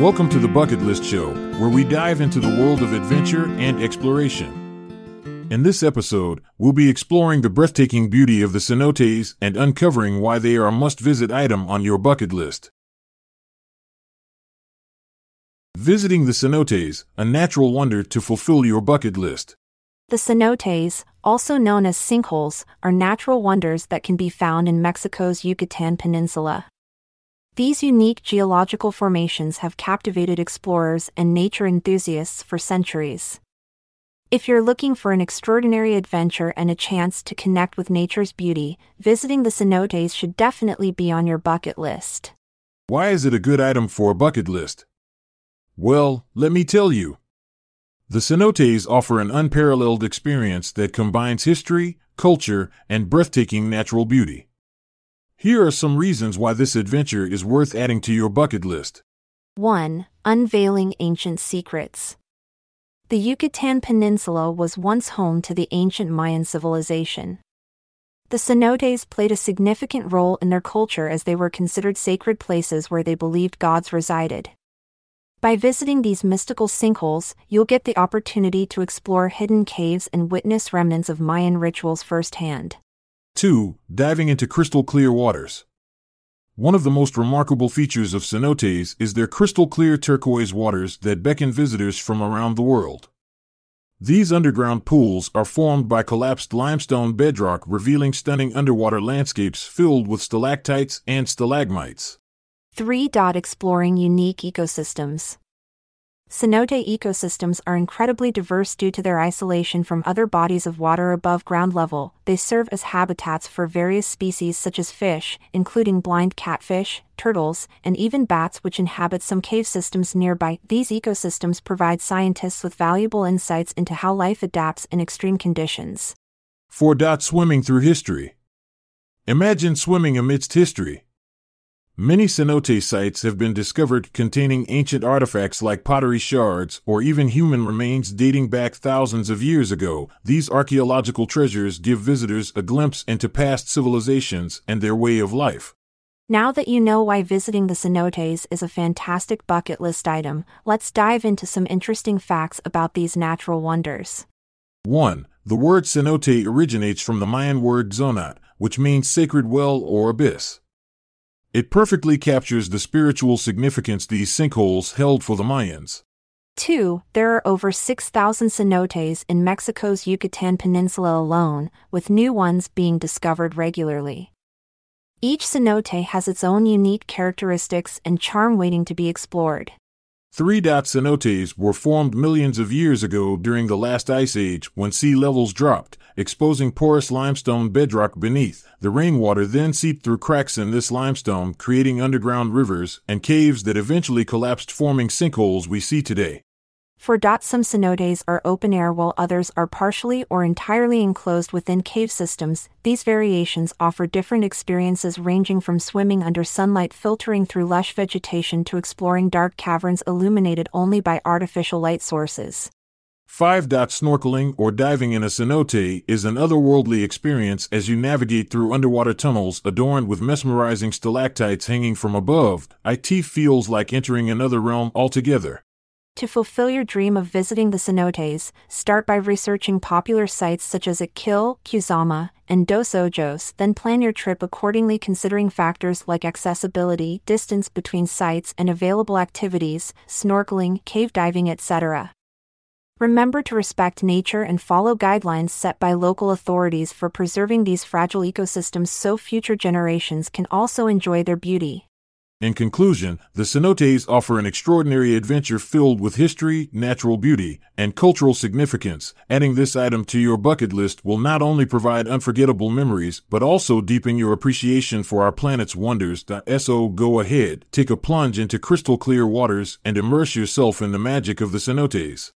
Welcome to the Bucket List Show, where we dive into the world of adventure and exploration. In this episode, we'll be exploring the breathtaking beauty of the cenotes and uncovering why they are a must visit item on your bucket list. Visiting the cenotes, a natural wonder to fulfill your bucket list. The cenotes, also known as sinkholes, are natural wonders that can be found in Mexico's Yucatan Peninsula. These unique geological formations have captivated explorers and nature enthusiasts for centuries. If you're looking for an extraordinary adventure and a chance to connect with nature's beauty, visiting the cenotes should definitely be on your bucket list. Why is it a good item for a bucket list? Well, let me tell you. The cenotes offer an unparalleled experience that combines history, culture, and breathtaking natural beauty. Here are some reasons why this adventure is worth adding to your bucket list. 1. Unveiling Ancient Secrets. The Yucatan Peninsula was once home to the ancient Mayan civilization. The cenotes played a significant role in their culture as they were considered sacred places where they believed gods resided. By visiting these mystical sinkholes, you'll get the opportunity to explore hidden caves and witness remnants of Mayan rituals firsthand. 2. Diving into crystal clear waters. One of the most remarkable features of cenotes is their crystal clear turquoise waters that beckon visitors from around the world. These underground pools are formed by collapsed limestone bedrock, revealing stunning underwater landscapes filled with stalactites and stalagmites. 3. Exploring unique ecosystems. Cenote ecosystems are incredibly diverse due to their isolation from other bodies of water above ground level. They serve as habitats for various species such as fish, including blind catfish, turtles, and even bats, which inhabit some cave systems nearby. These ecosystems provide scientists with valuable insights into how life adapts in extreme conditions. 4. Swimming through history. Imagine swimming amidst history. Many cenote sites have been discovered containing ancient artifacts like pottery shards or even human remains dating back thousands of years ago. These archaeological treasures give visitors a glimpse into past civilizations and their way of life. Now that you know why visiting the cenotes is a fantastic bucket list item, let's dive into some interesting facts about these natural wonders. 1. The word cenote originates from the Mayan word zonat, which means sacred well or abyss. It perfectly captures the spiritual significance these sinkholes held for the Mayans. 2. There are over 6,000 cenotes in Mexico's Yucatan Peninsula alone, with new ones being discovered regularly. Each cenote has its own unique characteristics and charm waiting to be explored. 3. Cenotes were formed millions of years ago during the last ice age when sea levels dropped, exposing porous limestone bedrock beneath. The rainwater then seeped through cracks in this limestone, creating underground rivers and caves that eventually collapsed, forming sinkholes we see today. For some cenotes are open air while others are partially or entirely enclosed within cave systems. These variations offer different experiences ranging from swimming under sunlight filtering through lush vegetation to exploring dark caverns illuminated only by artificial light sources. 5. dot Snorkeling or diving in a cenote is an otherworldly experience as you navigate through underwater tunnels adorned with mesmerizing stalactites hanging from above. It feels like entering another realm altogether. To fulfill your dream of visiting the cenotes, start by researching popular sites such as Ik Kil, Cuzama, and Dos Ojos, then plan your trip accordingly considering factors like accessibility, distance between sites, and available activities, snorkeling, cave diving, etc. Remember to respect nature and follow guidelines set by local authorities for preserving these fragile ecosystems so future generations can also enjoy their beauty. In conclusion, the cenotes offer an extraordinary adventure filled with history, natural beauty, and cultural significance. Adding this item to your bucket list will not only provide unforgettable memories, but also deepen your appreciation for our planet's wonders. So go ahead, take a plunge into crystal clear waters, and immerse yourself in the magic of the cenotes.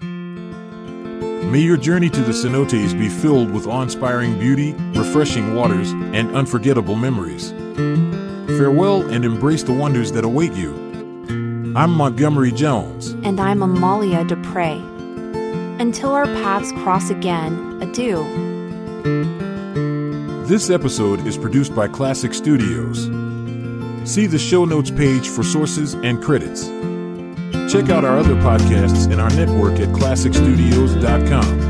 May your journey to the cenotes be filled with awe inspiring beauty, refreshing waters, and unforgettable memories. Farewell and embrace the wonders that await you. I'm Montgomery Jones. And I'm Amalia Dupre. Until our paths cross again, adieu. This episode is produced by Klassic Studios. See the show notes page for sources and credits. Check out our other podcasts in our network at klassicstudios.com.